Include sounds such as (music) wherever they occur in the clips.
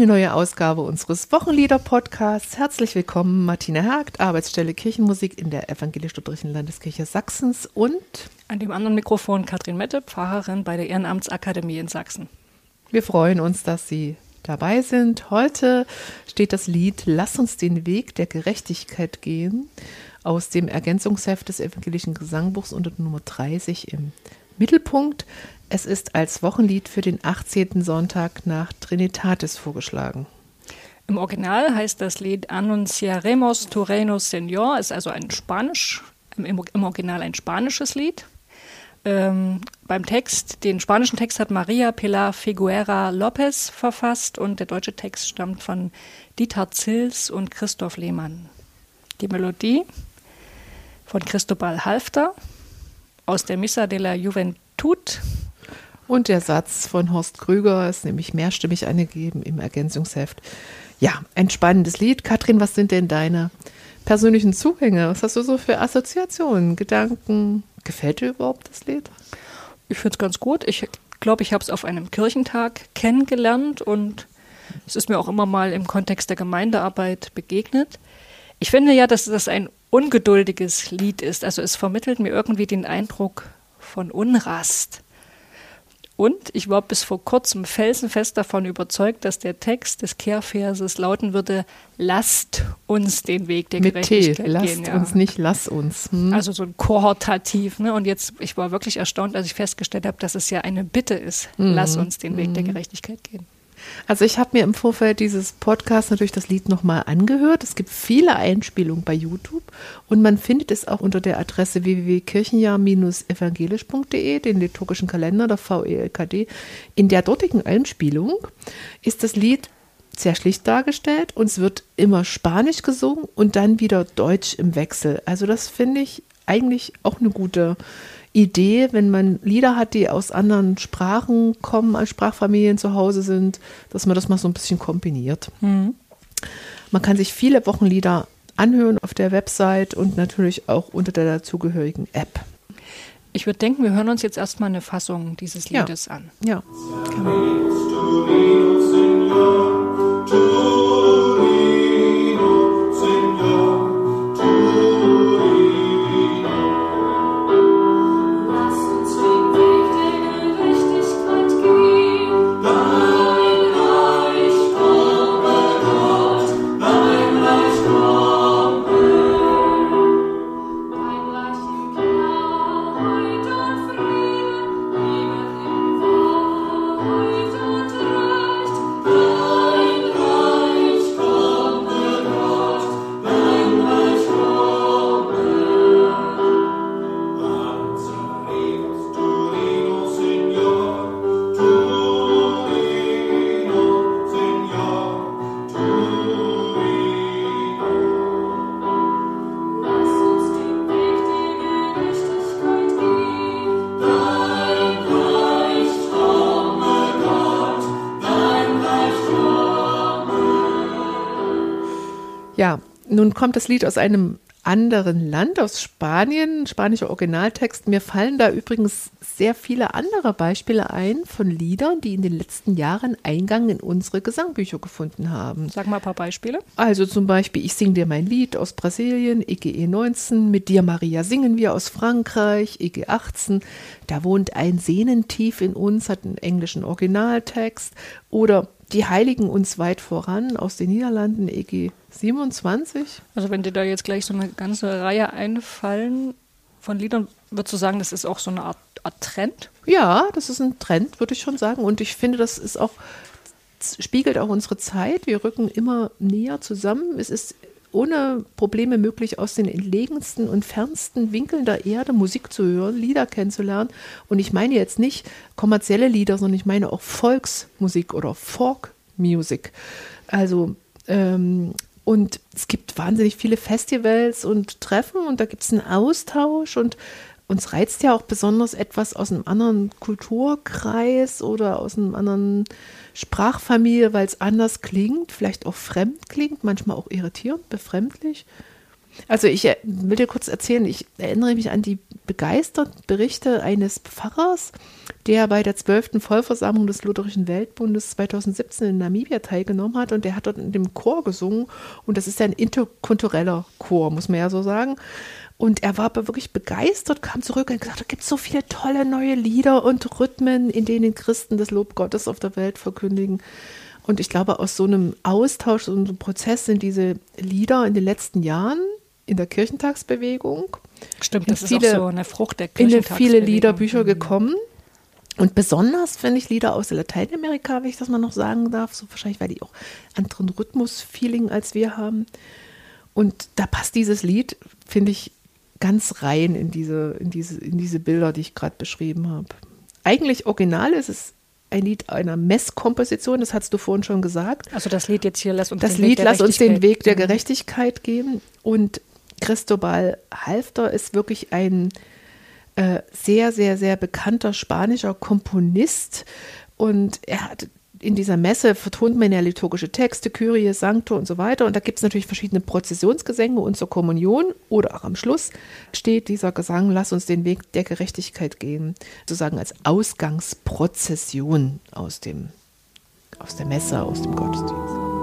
Eine neue Ausgabe unseres Wochenlieder-Podcasts. Herzlich willkommen, Martina Hergt, Arbeitsstelle Kirchenmusik in der Evangelisch-Lutherischen Landeskirche Sachsens und an dem anderen Mikrofon Katrin Mette, Pfarrerin bei der Ehrenamtsakademie in Sachsen. Wir freuen uns, dass Sie dabei sind. Heute steht das Lied Lass uns den Weg der Gerechtigkeit gehen aus dem Ergänzungsheft des evangelischen Gesangbuchs unter Nummer 30 im Mittelpunkt. Es ist als Wochenlied für den 18. Sonntag nach Trinitatis vorgeschlagen. Im Original heißt das Lied Anunciaremos tu Señor, ist also ein Spanisch, im, Original ein spanisches Lied. Ähm, beim Text, den spanischen Text hat Maria Pilar Figuera Lopez verfasst und der deutsche Text stammt von Dieter Zils und Christoph Lehmann. Die Melodie von Cristobal Halfter aus der Missa de la Juventud. Und der Satz von Horst Krüger ist nämlich mehrstimmig angegeben im Ergänzungsheft. Ja, ein spannendes Lied. Katrin, was sind denn deine persönlichen Zugänge? Was hast du so für Assoziationen, Gedanken? Gefällt dir überhaupt das Lied? Ich finde es ganz gut. Ich glaube, ich habe es auf einem Kirchentag kennengelernt und es ist mir auch immer mal im Kontext der Gemeindearbeit begegnet. Ich finde ja, dass das ein ungeduldiges Lied ist. Also es vermittelt mir irgendwie den Eindruck von Unrast. Und ich war bis vor kurzem felsenfest davon überzeugt, dass der Text des Kehrverses lauten würde: Lasst uns den Weg der Mit Gerechtigkeit T, lasst gehen. Ja. uns nicht, lass uns. Hm? Also so ein Kohortativ. Ne? Und jetzt, ich war wirklich erstaunt, als ich festgestellt habe, dass es ja eine Bitte ist: mhm. Lass uns den Weg der hm. Gerechtigkeit gehen. Also ich habe mir im Vorfeld dieses Podcasts natürlich das Lied nochmal angehört. Es gibt viele Einspielungen bei YouTube und man findet es auch unter der Adresse www.kirchenjahr-evangelisch.de, den liturgischen Kalender der VELKD. In der dortigen Einspielung ist das Lied sehr schlicht dargestellt und es wird immer Spanisch gesungen und dann wieder Deutsch im Wechsel. Also das finde ich eigentlich auch eine gute Idee, wenn man Lieder hat, die aus anderen Sprachen kommen, als Sprachfamilien zu Hause sind, dass man das mal so ein bisschen kombiniert. Mhm. Man kann sich viele Wochenlieder anhören auf der Website und natürlich auch unter der dazugehörigen App. Ich würde denken, wir hören uns jetzt erstmal eine Fassung dieses Liedes ja. an. Ja. Genau. Nun kommt das Lied aus einem anderen Land, aus Spanien, spanischer Originaltext. Mir fallen da übrigens sehr viele andere Beispiele ein von Liedern, die in den letzten Jahren Eingang in unsere Gesangbücher gefunden haben. Sag mal ein paar Beispiele. Also zum Beispiel Ich sing dir mein Lied aus Brasilien, EGE 19, Mit dir Maria singen wir aus Frankreich, EG 18, Da wohnt ein Sehnen tief in uns, hat einen englischen Originaltext. Oder Die Heiligen uns weit voran aus den Niederlanden, EG 27? Also wenn dir da jetzt gleich so eine ganze Reihe einfallen von Liedern, würdest du sagen, das ist auch so eine Art, Art Trend? Ja, das ist ein Trend, würde ich schon sagen. Und ich finde, das ist auch, spiegelt auch unsere Zeit. Wir rücken immer näher zusammen. Es ist ohne Probleme möglich, aus den entlegensten und fernsten Winkeln der Erde Musik zu hören, Lieder kennenzulernen. Und ich meine jetzt nicht kommerzielle Lieder, sondern ich meine auch Volksmusik oder Folkmusik. Also ähm, und es gibt wahnsinnig viele Festivals und Treffen und da gibt es einen Austausch und uns reizt ja auch besonders etwas aus einem anderen Kulturkreis oder aus einem anderen Sprachfamilie, weil es anders klingt, vielleicht auch fremd klingt, manchmal auch irritierend, befremdlich. Also ich äh, will dir kurz erzählen, ich erinnere mich an die begeistert Berichte eines Pfarrers, der bei der 12. Vollversammlung des Lutherischen Weltbundes 2017 in Namibia teilgenommen hat und der hat dort in dem Chor gesungen und das ist ja ein interkultureller Chor, muss man ja so sagen. Und er war aber wirklich begeistert, kam zurück und gesagt, da gibt es so viele tolle neue Lieder und Rhythmen, in denen Christen das Lob Gottes auf der Welt verkündigen. Und ich glaube, aus so einem Austausch, so einem Prozess sind diese Lieder in den letzten Jahren in der Kirchentagsbewegung. Stimmt, das viele, ist auch so eine Frucht der Kirchentagsbewegung. In viele Liederbücher mhm. gekommen. Und besonders finde ich Lieder aus Lateinamerika, wenn ich das mal noch sagen darf, so wahrscheinlich, weil die auch anderen Rhythmus-Feeling als wir haben. Und da passt dieses Lied, finde ich, ganz rein in diese, in diese, in diese Bilder, die ich gerade beschrieben habe. Eigentlich original ist es ein Lied einer Messkomposition, das hast du vorhin schon gesagt. Also das Lied jetzt hier, lass uns das den Lied, Weg lass uns den Weg der. Gerechtigkeit geben. Und Cristobal Halfter ist wirklich ein äh, sehr, sehr, sehr bekannter spanischer Komponist. Und er hat in dieser Messe vertont man ja liturgische Texte, Kyrie, Sancto und so weiter. Und da gibt es natürlich verschiedene Prozessionsgesänge und zur Kommunion oder auch am Schluss steht dieser Gesang, lass uns den Weg der Gerechtigkeit gehen, sozusagen als Ausgangsprozession aus dem, aus der Messe, aus dem Gottesdienst.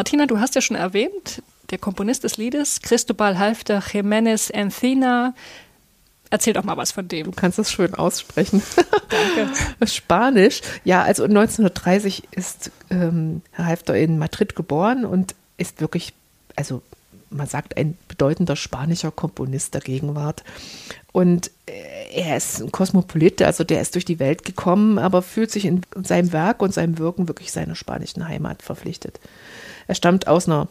Martina, du hast ja schon erwähnt, der Komponist des Liedes, Cristobal Halfter Jiménez Encina. Erzähl doch mal was von dem. Du kannst es schön aussprechen. Danke. (laughs) Spanisch. Ja, also 1930 ist ähm, Herr Halfter in Madrid geboren und ist wirklich, also man sagt, ein bedeutender spanischer Komponist der Gegenwart. Und äh, er ist ein Kosmopolit, also der ist durch die Welt gekommen, aber fühlt sich in seinem Werk und seinem Wirken wirklich seiner spanischen Heimat verpflichtet. Er stammt aus einer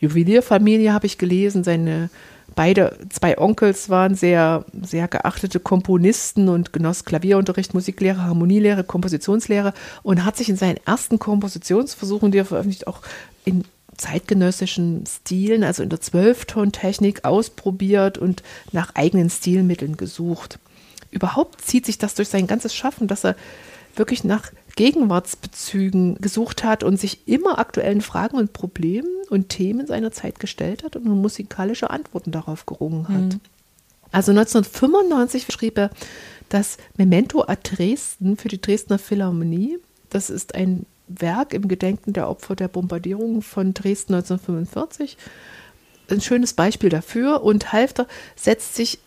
Juwelierfamilie, habe ich gelesen. Seine beide, zwei Onkels waren sehr, sehr geachtete Komponisten und genoss Klavierunterricht, Musiklehre, Harmonielehre, Kompositionslehre und hat sich in seinen ersten Kompositionsversuchen, die er veröffentlicht, auch in zeitgenössischen Stilen, also in der Zwölftontechnik ausprobiert und nach eigenen Stilmitteln gesucht. Überhaupt zieht sich das durch sein ganzes Schaffen, dass er wirklich nach Gegenwartsbezügen gesucht hat und sich immer aktuellen Fragen und Problemen und Themen seiner Zeit gestellt hat und musikalische Antworten darauf gerungen hat. Mhm. Also 1995 schrieb er das Memento a Dresden für die Dresdner Philharmonie. Das ist ein Werk im Gedenken der Opfer der Bombardierung von Dresden 1945. Ein schönes Beispiel dafür. Und Halfter setzt sich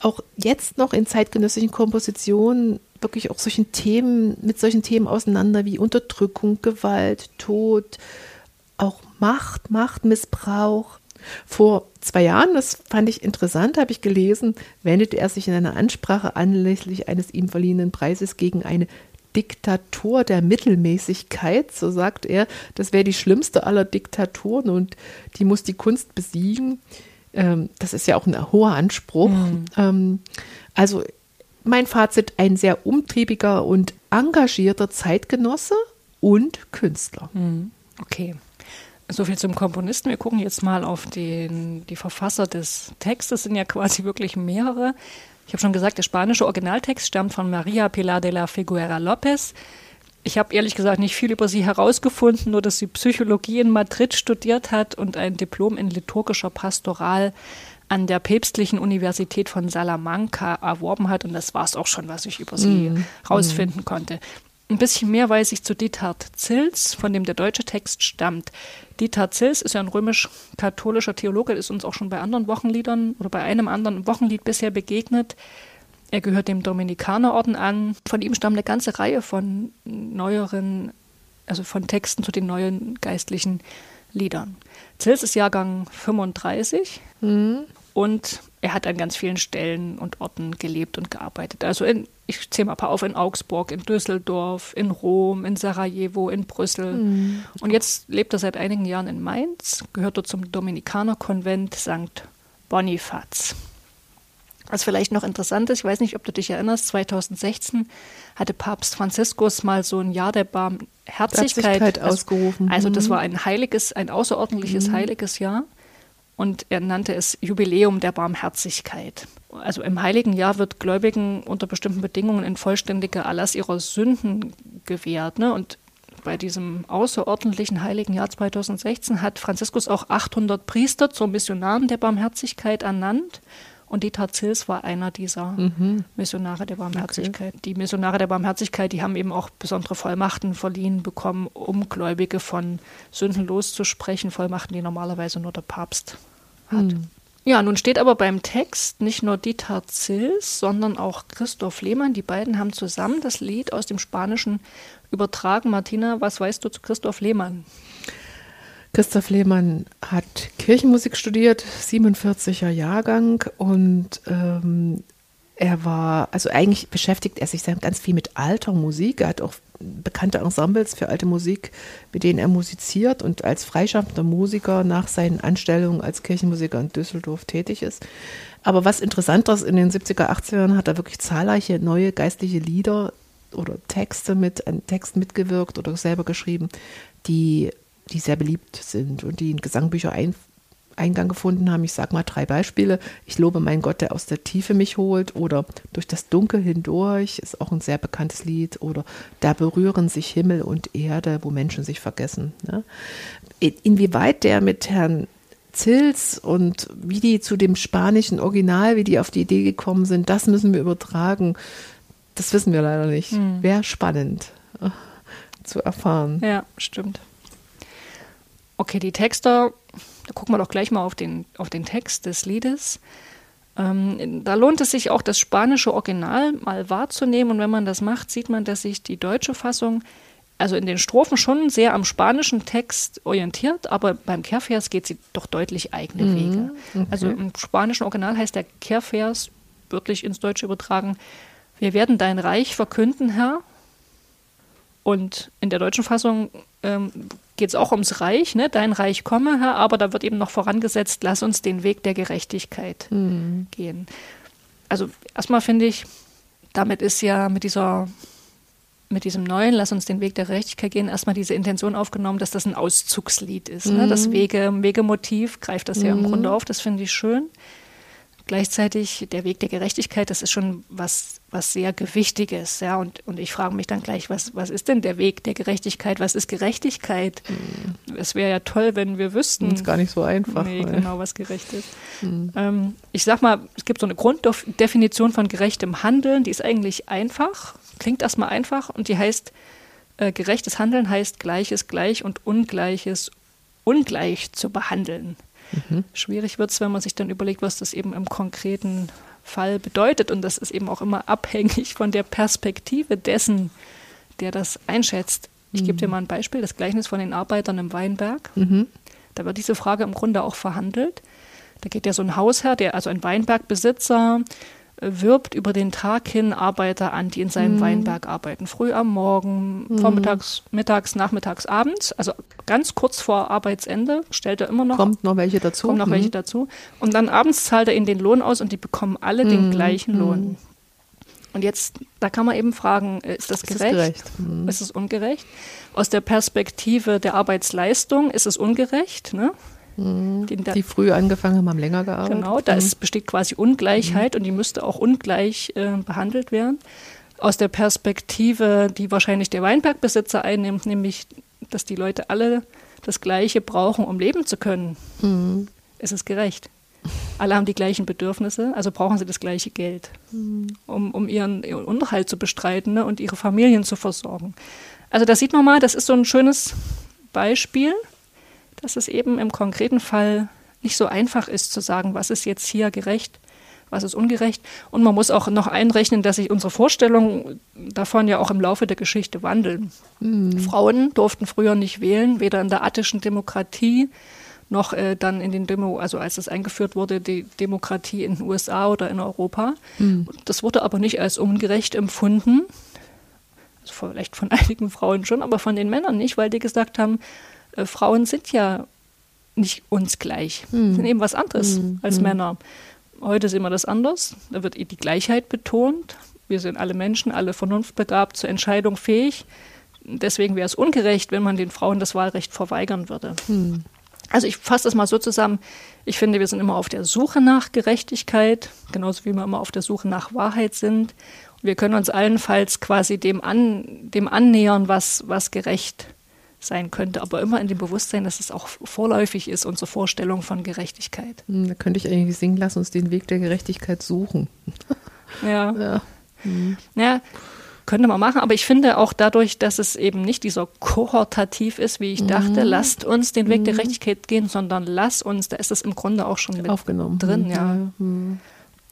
auch jetzt noch in zeitgenössischen Kompositionen wirklich auch solchen Themen, mit solchen Themen auseinander wie Unterdrückung, Gewalt, Tod, auch Macht, Machtmissbrauch. Vor zwei Jahren, das fand ich interessant, habe ich gelesen, wendete er sich in einer Ansprache anlässlich eines ihm verliehenen Preises gegen eine Diktatur der Mittelmäßigkeit, so sagt er, das wäre die schlimmste aller Diktaturen und die muss die Kunst besiegen. Ähm, das ist ja auch ein hoher Anspruch. Mhm. Ähm, also mein Fazit, ein sehr umtriebiger und engagierter Zeitgenosse und Künstler. Mhm. Okay. So viel zum Komponisten. Wir gucken jetzt mal auf den, die Verfasser des Textes. Es sind ja quasi wirklich mehrere. Ich habe schon gesagt, der spanische Originaltext stammt von Maria Pilar de la Figuera López. Ich habe ehrlich gesagt nicht viel über sie herausgefunden, nur dass sie Psychologie in Madrid studiert hat und ein Diplom in liturgischer Pastoral an der päpstlichen Universität von Salamanca erworben hat. Und das war es auch schon, was ich über sie mm. rausfinden mm. konnte. Ein bisschen mehr weiß ich zu Diethard Zils, von dem der deutsche Text stammt. Diethard Zils ist ja ein römisch-katholischer Theologe, ist uns auch schon bei anderen Wochenliedern oder bei einem anderen Wochenlied bisher begegnet. Er gehört dem Dominikanerorden an. Von ihm stammt eine ganze Reihe von neueren, also von Texten zu den neuen geistlichen Liedern. Zils ist Jahrgang 35 mhm. und er hat an ganz vielen Stellen und Orten gelebt und gearbeitet. Also in, ich zähle mal ein paar auf, in Augsburg, in Düsseldorf, in Rom, in Sarajevo, in Brüssel. Mhm. Und jetzt lebt er seit einigen Jahren in Mainz, gehört dort zum Dominikanerkonvent St. Bonifaz. Was vielleicht noch interessant ist, ich weiß nicht, ob du dich erinnerst, 2016 hatte Papst Franziskus mal so ein Jahr der Barmherzigkeit also, ausgerufen. Also das mhm. war ein heiliges, ein außerordentliches mhm. heiliges Jahr und er nannte es Jubiläum der Barmherzigkeit. Also im heiligen Jahr wird Gläubigen unter bestimmten Bedingungen ein vollständiger Erlass ihrer Sünden gewährt. Ne? Und bei diesem außerordentlichen heiligen Jahr 2016 hat Franziskus auch 800 Priester zur Missionaren der Barmherzigkeit ernannt. Und Dieter Zils war einer dieser mhm. Missionare der Barmherzigkeit. Okay. Die Missionare der Barmherzigkeit, die haben eben auch besondere Vollmachten verliehen bekommen, um Gläubige von Sünden loszusprechen. Vollmachten, die normalerweise nur der Papst hat. Mhm. Ja, nun steht aber beim Text nicht nur Dieter Zils, sondern auch Christoph Lehmann. Die beiden haben zusammen das Lied aus dem Spanischen übertragen. Martina, was weißt du zu Christoph Lehmann? Christoph Lehmann hat Kirchenmusik studiert, 47er Jahrgang und ähm, er war, also eigentlich beschäftigt er sich ganz viel mit alter Musik. Er hat auch bekannte Ensembles für alte Musik, mit denen er musiziert und als freischaffender Musiker nach seinen Anstellungen als Kirchenmusiker in Düsseldorf tätig ist. Aber was interessant ist, in den 70er, 80er hat er wirklich zahlreiche neue geistliche Lieder oder Texte mit, an Texten mitgewirkt oder selber geschrieben, die die sehr beliebt sind und die in Gesangbücher ein, Eingang gefunden haben. Ich sage mal drei Beispiele. Ich lobe meinen Gott, der aus der Tiefe mich holt. Oder durch das Dunkel hindurch ist auch ein sehr bekanntes Lied. Oder da berühren sich Himmel und Erde, wo Menschen sich vergessen. Ne? Inwieweit der mit Herrn Zils und wie die zu dem spanischen Original, wie die auf die Idee gekommen sind, das müssen wir übertragen. Das wissen wir leider nicht. Hm. Wäre spannend äh, zu erfahren. Ja, stimmt. Okay, die Texte, da gucken wir doch gleich mal auf den, auf den Text des Liedes. Ähm, da lohnt es sich auch, das spanische Original mal wahrzunehmen. Und wenn man das macht, sieht man, dass sich die deutsche Fassung, also in den Strophen schon sehr am spanischen Text orientiert, aber beim Kehrvers geht sie doch deutlich eigene mhm, Wege. Okay. Also im spanischen Original heißt der Kehrvers, wörtlich ins Deutsche übertragen, wir werden dein Reich verkünden, Herr. Und in der deutschen Fassung ähm, geht es auch ums Reich, ne? dein Reich komme, Herr, aber da wird eben noch vorangesetzt, lass uns den Weg der Gerechtigkeit mhm. gehen. Also erstmal finde ich, damit ist ja mit dieser mit diesem neuen, lass uns den Weg der Gerechtigkeit gehen, erstmal diese Intention aufgenommen, dass das ein Auszugslied ist. Mhm. Ne? Das mhm. Wege, Wegemotiv greift das mhm. ja im mhm. Grunde auf, das finde ich schön. Gleichzeitig der Weg der Gerechtigkeit, das ist schon was, was sehr Gewichtiges. Ja? Und, und ich frage mich dann gleich, was, was ist denn der Weg der Gerechtigkeit? Was ist Gerechtigkeit? Mhm. Es wäre ja toll, wenn wir wüssten. Das ist gar nicht so einfach. Nee, genau, was gerecht ist. Mhm. Ähm, ich sag mal, es gibt so eine Grunddefinition von gerechtem Handeln, die ist eigentlich einfach, klingt erstmal einfach und die heißt, äh, gerechtes Handeln heißt Gleiches gleich und Ungleiches ungleich zu behandeln. Mhm. Schwierig wird es, wenn man sich dann überlegt, was das eben im konkreten Fall bedeutet. Und das ist eben auch immer (laughs) abhängig von der Perspektive dessen, der das einschätzt. Ich mhm. gebe dir mal ein Beispiel, das Gleichnis von den Arbeitern im Weinberg. Mhm. Da wird diese Frage im Grunde auch verhandelt. Da geht ja so ein Hausherr, der also ein Weinbergbesitzer, wirbt über den Tag hin Arbeiter an, die in seinem mhm. Weinberg arbeiten. Früh am Morgen, mhm. vormittags, mittags, nachmittags, abends. Also ganz kurz vor Arbeitsende stellt er immer noch. Kommt noch welche dazu. Kommt noch mhm. welche dazu. Und dann abends zahlt er ihnen den Lohn aus und die bekommen alle den mhm. gleichen Lohn. Mhm. Und jetzt, da kann man eben fragen, äh, ist das Ist es gerecht? gerecht? Mhm. Ist es ungerecht? Aus der Perspektive der Arbeitsleistung ist es ungerecht. Ne? Die, da, Die früh angefangen haben, haben länger gearbeitet. genau, da ist, besteht quasi Ungleichheit und die müsste auch ungleich äh, behandelt werden. Aus der Perspektive, die wahrscheinlich der Weinbergbesitzer einnimmt, nämlich, dass die Leute alle das Gleiche brauchen, um leben zu können, Mhm. ist es gerecht. Alle haben die gleichen Bedürfnisse, also brauchen sie das gleiche Geld, um, um ihren, ihren Unterhalt zu bestreiten ne, und ihre Familien zu versorgen. Also da sieht man mal, das ist so ein schönes Beispiel, dass es eben im konkreten Fall nicht so einfach ist zu sagen, was ist jetzt hier gerecht, was ist ungerecht. Und man muss auch noch einrechnen, dass sich unsere Vorstellungen davon ja auch im Laufe der Geschichte wandeln. Frauen durften früher nicht wählen, weder in der attischen Demokratie noch äh, dann in den Demo, also als es eingeführt wurde, die Demokratie in den USA oder in Europa. Das wurde aber nicht als ungerecht empfunden. Also vielleicht von (laughs) einigen Frauen schon, aber von den Männern nicht, weil die gesagt haben, äh, Frauen sind ja nicht uns gleich, sind eben was anderes als Männer. Heute sehen wir das anders. Da wird die Gleichheit betont. Wir sind alle Menschen, alle vernunftbegabt, zur Entscheidung fähig. Deswegen wäre es ungerecht, wenn man den Frauen das Wahlrecht verweigern würde. Also ich fasse das mal so zusammen. Ich finde, wir sind immer auf der Suche nach Gerechtigkeit, genauso wie wir immer auf der Suche nach Wahrheit sind. Wir können uns allenfalls quasi dem, an, dem annähern, was, was gerecht sein könnte, aber immer in dem Bewusstsein, dass es auch vorläufig ist, unsere Vorstellung von Gerechtigkeit. Hm, Da könnte ich eigentlich singen, lass uns den Weg der Gerechtigkeit suchen. (laughs) Ja. Ja. Ja, könnte man machen, aber ich finde auch dadurch, dass es eben nicht dieser kohortativ ist, wie ich dachte, lasst uns den Weg der Gerechtigkeit gehen, sondern lass uns, da ist es im Grunde auch schon mit Aufgenommen. drin, Hm, ja. Hm.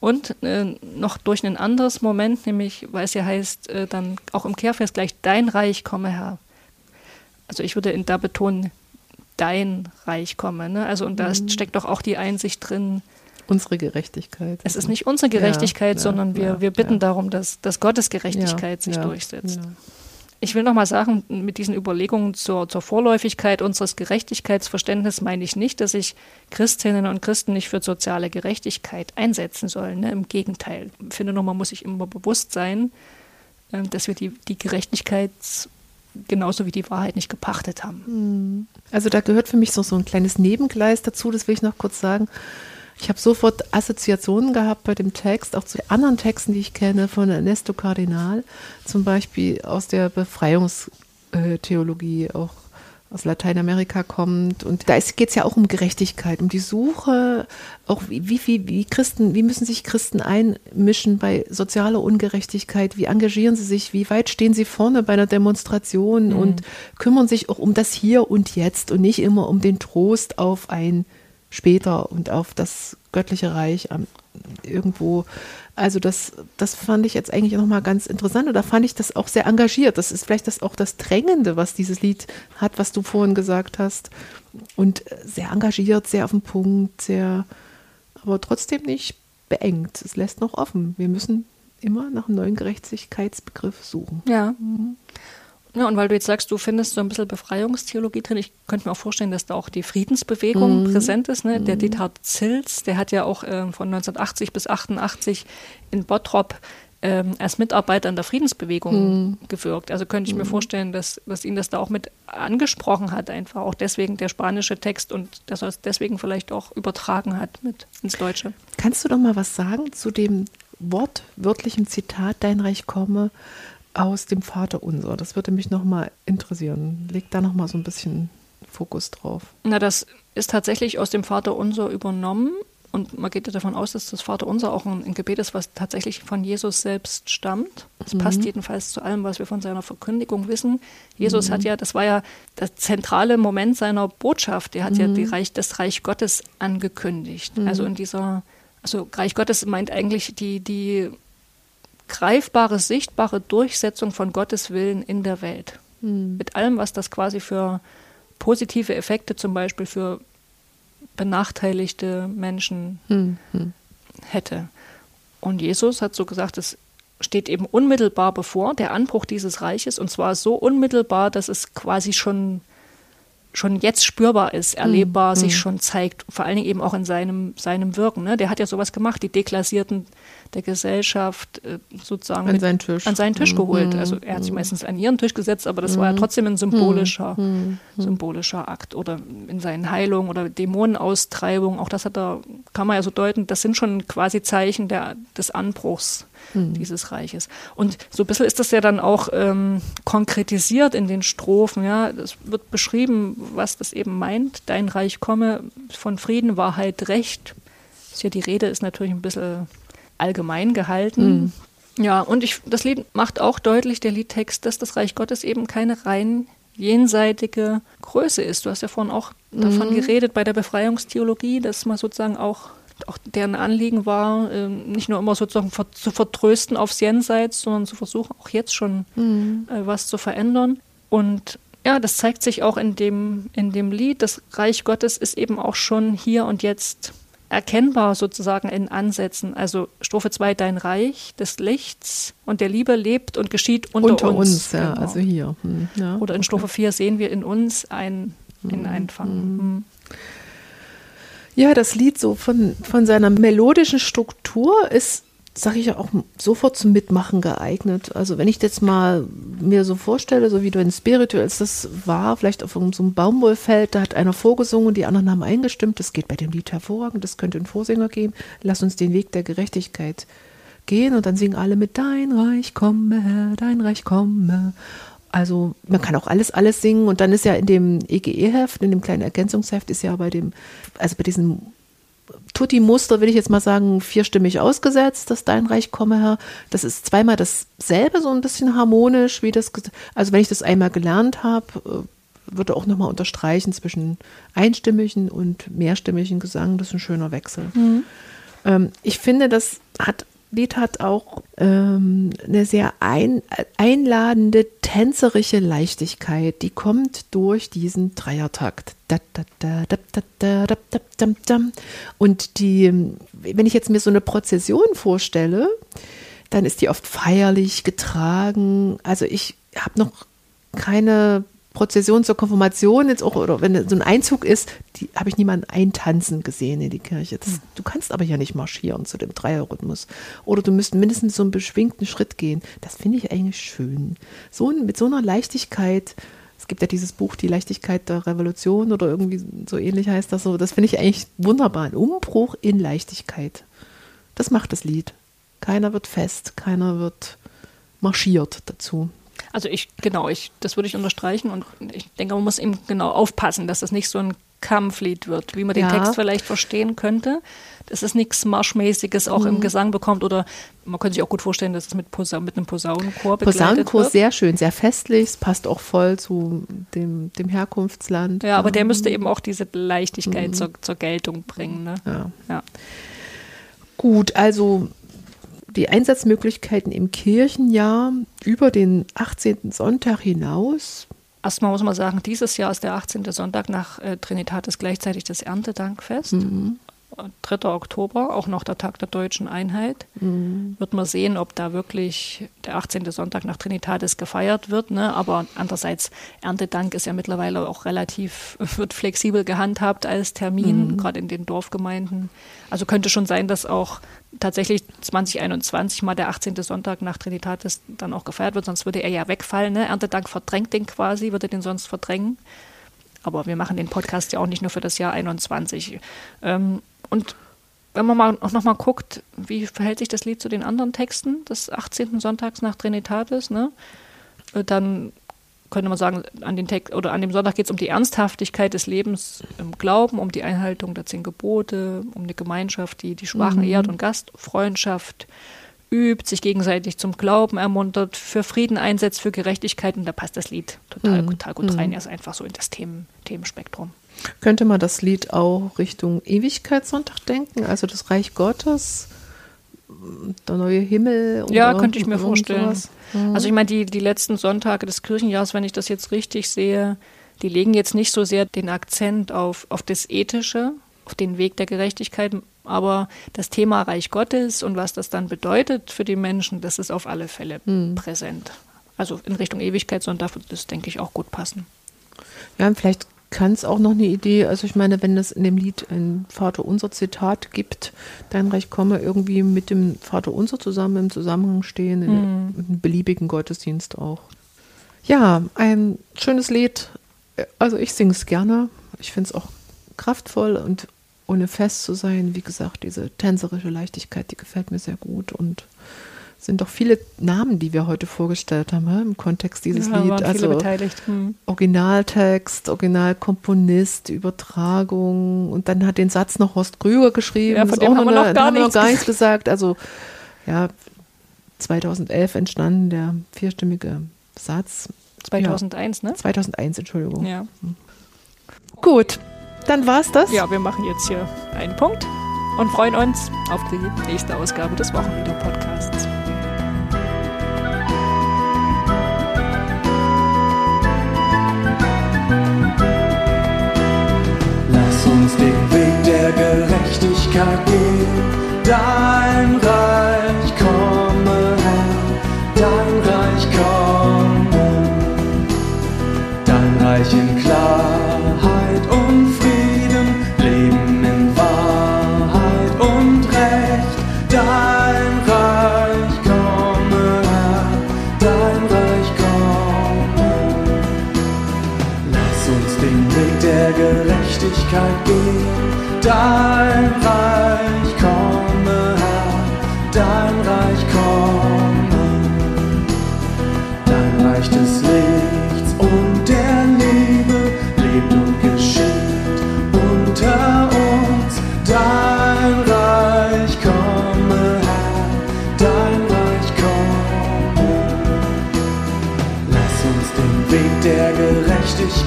Und äh, noch durch ein anderes Moment, nämlich, weil es ja heißt, äh, dann auch im Kehrvers gleich, dein Reich komme, Herr. Also ich würde in, da betonen, dein Reich komme. Ne? Also und da Mhm. ist, steckt doch auch die Einsicht drin, Unsere Gerechtigkeit. es ist nicht unsere Gerechtigkeit, ja, sondern wir, ja, wir bitten ja. darum, dass, dass Gottes Gerechtigkeit sich durchsetzt. Ich will noch mal sagen, mit diesen Überlegungen zur, zur Vorläufigkeit unseres Gerechtigkeitsverständnisses meine ich nicht, dass sich Christinnen und Christen nicht für soziale Gerechtigkeit einsetzen sollen. Ne? Im Gegenteil. Ich finde man muss sich immer bewusst sein, äh, dass wir die, die Gerechtigkeit genauso wie die Wahrheit nicht gepachtet haben. Also da gehört für mich so, so ein kleines Nebengleis dazu, das will ich noch kurz sagen. Ich habe sofort Assoziationen gehabt bei dem Text, auch zu anderen Texten, die ich kenne, von Ernesto Cardinal, zum Beispiel aus der Befreiungstheologie, auch aus Lateinamerika kommt. Und da geht es ja auch um Gerechtigkeit, um die Suche, auch wie, wie wie Christen, wie müssen sich Christen einmischen bei sozialer Ungerechtigkeit, wie engagieren sie sich, wie weit stehen sie vorne bei einer Demonstration und kümmern sich auch um das Hier und Jetzt und nicht immer um den Trost auf ein später und auf das göttliche Reich irgendwo. Also das, das fand ich jetzt eigentlich nochmal ganz interessant und da fand ich das auch sehr engagiert. Das ist vielleicht das auch das Drängende, was dieses Lied hat, was du vorhin gesagt hast. Und äh, sehr engagiert, sehr auf den Punkt, sehr, aber trotzdem nicht beengt. Es lässt noch offen. Wir müssen immer nach einem neuen Gerechtigkeitsbegriff suchen. Ja. Ja, und weil du jetzt sagst, du findest so ein bisschen Befreiungstheologie drin, ich könnte mir auch vorstellen, dass da auch die Friedensbewegung präsent ist. Ne? Der Diethard Zils, der hat ja auch ähm, von 1980 bis 88 in Bottrop ähm, als Mitarbeiter in der Friedensbewegung gewirkt. Also könnte ich mir vorstellen, dass, dass ihn das da auch mit angesprochen hat, einfach auch deswegen der spanische Text und dass er es deswegen vielleicht auch übertragen hat mit ins Deutsche. Kannst du doch mal was sagen zu dem wortwörtlichen Zitat Dein Reich komme aus dem Vater Unser? Das würde mich noch mal interessieren. Leg da noch mal so ein bisschen Fokus drauf. Na, das ist tatsächlich aus dem Vater Unser übernommen. Und man geht ja davon aus, dass das Vater Unser auch ein, ein Gebet ist, was tatsächlich von Jesus selbst stammt. Das passt jedenfalls zu allem, was wir von seiner Verkündigung wissen. Jesus hat ja, das war ja der zentrale Moment seiner Botschaft. Er hat ja die Reich, das Reich Gottes angekündigt. Also in dieser, also Reich Gottes meint eigentlich die, die greifbare, sichtbare Durchsetzung von Gottes Willen in der Welt. Mit allem, was das quasi für positive Effekte zum Beispiel für benachteiligte Menschen hätte. Und Jesus hat so gesagt, es steht eben unmittelbar bevor der Anbruch dieses Reiches und zwar so unmittelbar, dass es quasi schon schon jetzt spürbar ist, erlebbar, mhm. sich schon zeigt, vor allen Dingen eben auch in seinem, seinem Wirken. Ne? Der hat ja sowas gemacht, die Deklassierten der Gesellschaft äh, sozusagen an seinen Tisch, an seinen Tisch mhm. geholt. Also er hat sich mhm. meistens an ihren Tisch gesetzt, aber das war ja mhm. trotzdem ein symbolischer, mhm. symbolischer Akt. Oder in seinen Heilungen oder Dämonenaustreibungen, auch das hat er, kann man ja so deuten, das sind schon quasi Zeichen der, des Anbruchs mhm. dieses Reiches. Und so ein bisschen ist das ja dann auch ähm, konkretisiert in den Strophen. Ja, es wird beschrieben, was das eben meint. Dein Reich komme von Frieden, Wahrheit, Recht. Ja die Rede ist natürlich ein bisschen allgemein gehalten. Mhm. Ja, und ich, das Lied macht auch deutlich, der Liedtext, dass das Reich Gottes eben keine rein jenseitige Größe ist. Du hast ja vorhin auch mhm. davon geredet bei der Befreiungstheologie, dass man sozusagen auch, auch deren Anliegen war, äh, nicht nur immer sozusagen zu vertrösten aufs Jenseits, sondern zu versuchen, auch jetzt schon mhm. äh, was zu verändern. Und ja, das zeigt sich auch in dem, in dem Lied. Das Reich Gottes ist eben auch schon hier und jetzt erkennbar sozusagen in Ansätzen. Also Strophe 2, dein Reich des Lichts und der Liebe lebt und geschieht unter, unter uns. uns ja, genau. also hier. Hm, ja, Oder in Strophe 4 sehen wir in uns ein, in hm, Einfang. Hm. Ja, das Lied so von, von seiner melodischen Struktur ist sage ich ja auch sofort zum Mitmachen geeignet. Also wenn ich jetzt mal mir so vorstelle, so wie du in Spirituals das war, vielleicht auf so einem Baumwollfeld, da hat einer vorgesungen, die anderen haben eingestimmt, das geht bei dem Lied hervorragend, das könnte ein Vorsänger geben, lass uns den Weg der Gerechtigkeit gehen und dann singen alle mit Dein Reich komme, Herr, dein Reich komme. Also man kann auch alles, alles singen und dann ist ja in dem EGE-Heft, in dem kleinen Ergänzungsheft ist ja bei dem, also bei diesem Tutti-Muster, will ich jetzt mal sagen, vierstimmig ausgesetzt, das Dein Reich komme her. Das ist zweimal dasselbe, so ein bisschen harmonisch, wie das, also wenn ich das einmal gelernt habe, äh, würde auch nochmal unterstreichen zwischen einstimmigen und mehrstimmigen Gesang. Das ist ein schöner Wechsel. Mhm. Ähm, ich finde, das hat Lied hat auch ähm, eine sehr ein, einladende, tänzerische Leichtigkeit. Die kommt durch diesen Dreiertakt. Und die, wenn ich jetzt mir so eine Prozession vorstelle, dann ist die oft feierlich getragen. Also ich habe noch keine Prozession zur Konfirmation jetzt auch, oder wenn so ein Einzug ist, die habe ich niemanden eintanzen gesehen in die Kirche. Das, hm. du kannst aber ja nicht marschieren zu dem Dreierrhythmus. Oder du müsst mindestens so einen beschwingten Schritt gehen. Das finde ich eigentlich schön. So mit so einer Leichtigkeit. Es gibt ja dieses Buch Die Leichtigkeit der Revolution oder irgendwie so ähnlich heißt das so. Das finde ich eigentlich wunderbar. Ein Umbruch in Leichtigkeit. Das macht das Lied. Keiner wird fest, keiner wird marschiert dazu. Also ich, genau, ich, das würde ich unterstreichen und ich denke, man muss eben genau aufpassen, dass das nicht so ein Kampflied wird, wie man den ja. Text vielleicht verstehen könnte. Dass es nichts Marschmäßiges auch mhm. im Gesang bekommt oder man könnte sich auch gut vorstellen, dass es mit, Posa mit einem Posaunenchor begleitet Posaunenchor wird. sehr schön, sehr festlich, es passt auch voll zu dem, dem Herkunftsland. Ja, aber der müsste eben auch diese Leichtigkeit mhm. zur, zur Geltung bringen. Ne? Ja. ja. Gut, also die Einsatzmöglichkeiten im Kirchenjahr über den 18. Sonntag hinaus. Erstmal muss man sagen, dieses Jahr ist der 18. Sonntag nach äh, Trinitatis gleichzeitig das Erntedankfest. Mhm. 3. Oktober, auch noch der Tag der deutschen Einheit. Mhm. Wird man sehen, ob da wirklich der 18. Sonntag nach Trinitatis gefeiert wird. Ne? Aber andererseits, Erntedank ist ja mittlerweile auch relativ, wird flexibel gehandhabt als Termin, mhm. gerade in den Dorfgemeinden. Also könnte schon sein, dass auch tatsächlich 2021 mal der 18. Sonntag nach Trinitatis dann auch gefeiert wird, sonst würde er ja wegfallen. Ne? Erntedank verdrängt den quasi, würde den sonst verdrängen. Aber wir machen den Podcast ja auch nicht nur für das Jahr 21. Ähm, und wenn man mal auch nochmal guckt, wie verhält sich das Lied zu den anderen Texten des 18. Sonntags nach Trinitatis, ne? Äh, dann könnte man sagen, an, den Text, oder an dem Sonntag geht es um die Ernsthaftigkeit des Lebens im Glauben, um die Einhaltung der zehn Gebote, um eine Gemeinschaft, die die Schwachen mhm. ehrt und Gastfreundschaft übt, sich gegenseitig zum Glauben ermuntert, für Frieden einsetzt, für Gerechtigkeit. Und da passt das Lied total, mhm. total gut rein. Mhm. Er ist einfach so in das Themen, Themenspektrum. Könnte man das Lied auch Richtung Ewigkeitssonntag denken? Also das Reich Gottes, der neue Himmel? ja, könnte ich mir vorstellen. Mhm. Also ich meine, die, die letzten Sonntage des Kirchenjahres, wenn ich das jetzt richtig sehe, die legen jetzt nicht so sehr den Akzent auf, auf das Ethische, auf den Weg der Gerechtigkeit, aber das Thema Reich Gottes und was das dann bedeutet für die Menschen, das ist auf alle Fälle mhm. präsent. Also in Richtung Ewigkeitssonntag wird das, denke ich, auch gut passen. Ja, und vielleicht kann es auch noch eine Idee, also ich meine, wenn es in dem Lied ein Vater unser Zitat gibt, dein Reich komme irgendwie mit dem Vater unser zusammen im Zusammenhang stehen, in Mhm. einem beliebigen Gottesdienst auch. Ja, ein schönes Lied. Also ich singe es gerne. Ich finde es auch kraftvoll und ohne fest zu sein. Wie gesagt, diese tänzerische Leichtigkeit, die gefällt mir sehr gut und sind doch viele Namen, die wir heute vorgestellt haben, im Kontext dieses ja, Lied. Also beteiligt. Hm. Originaltext, Originalkomponist, Übertragung und dann hat den Satz noch Horst Krüger geschrieben. Ja, von dem haben wir noch gar haben wir noch nichts gar (laughs) nichts gesagt. Also ja, 2011 entstanden der vierstimmige Satz. 2001, ne? Ja, 2001, Entschuldigung. Ja. Gut, dann war's das. ja, wir machen jetzt hier einen Punkt und freuen uns auf die nächste Ausgabe des Wochenvideo-Podcasts. Uns den Weg der Gerechtigkeit gehen. Dein Reich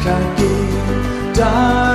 Lass uns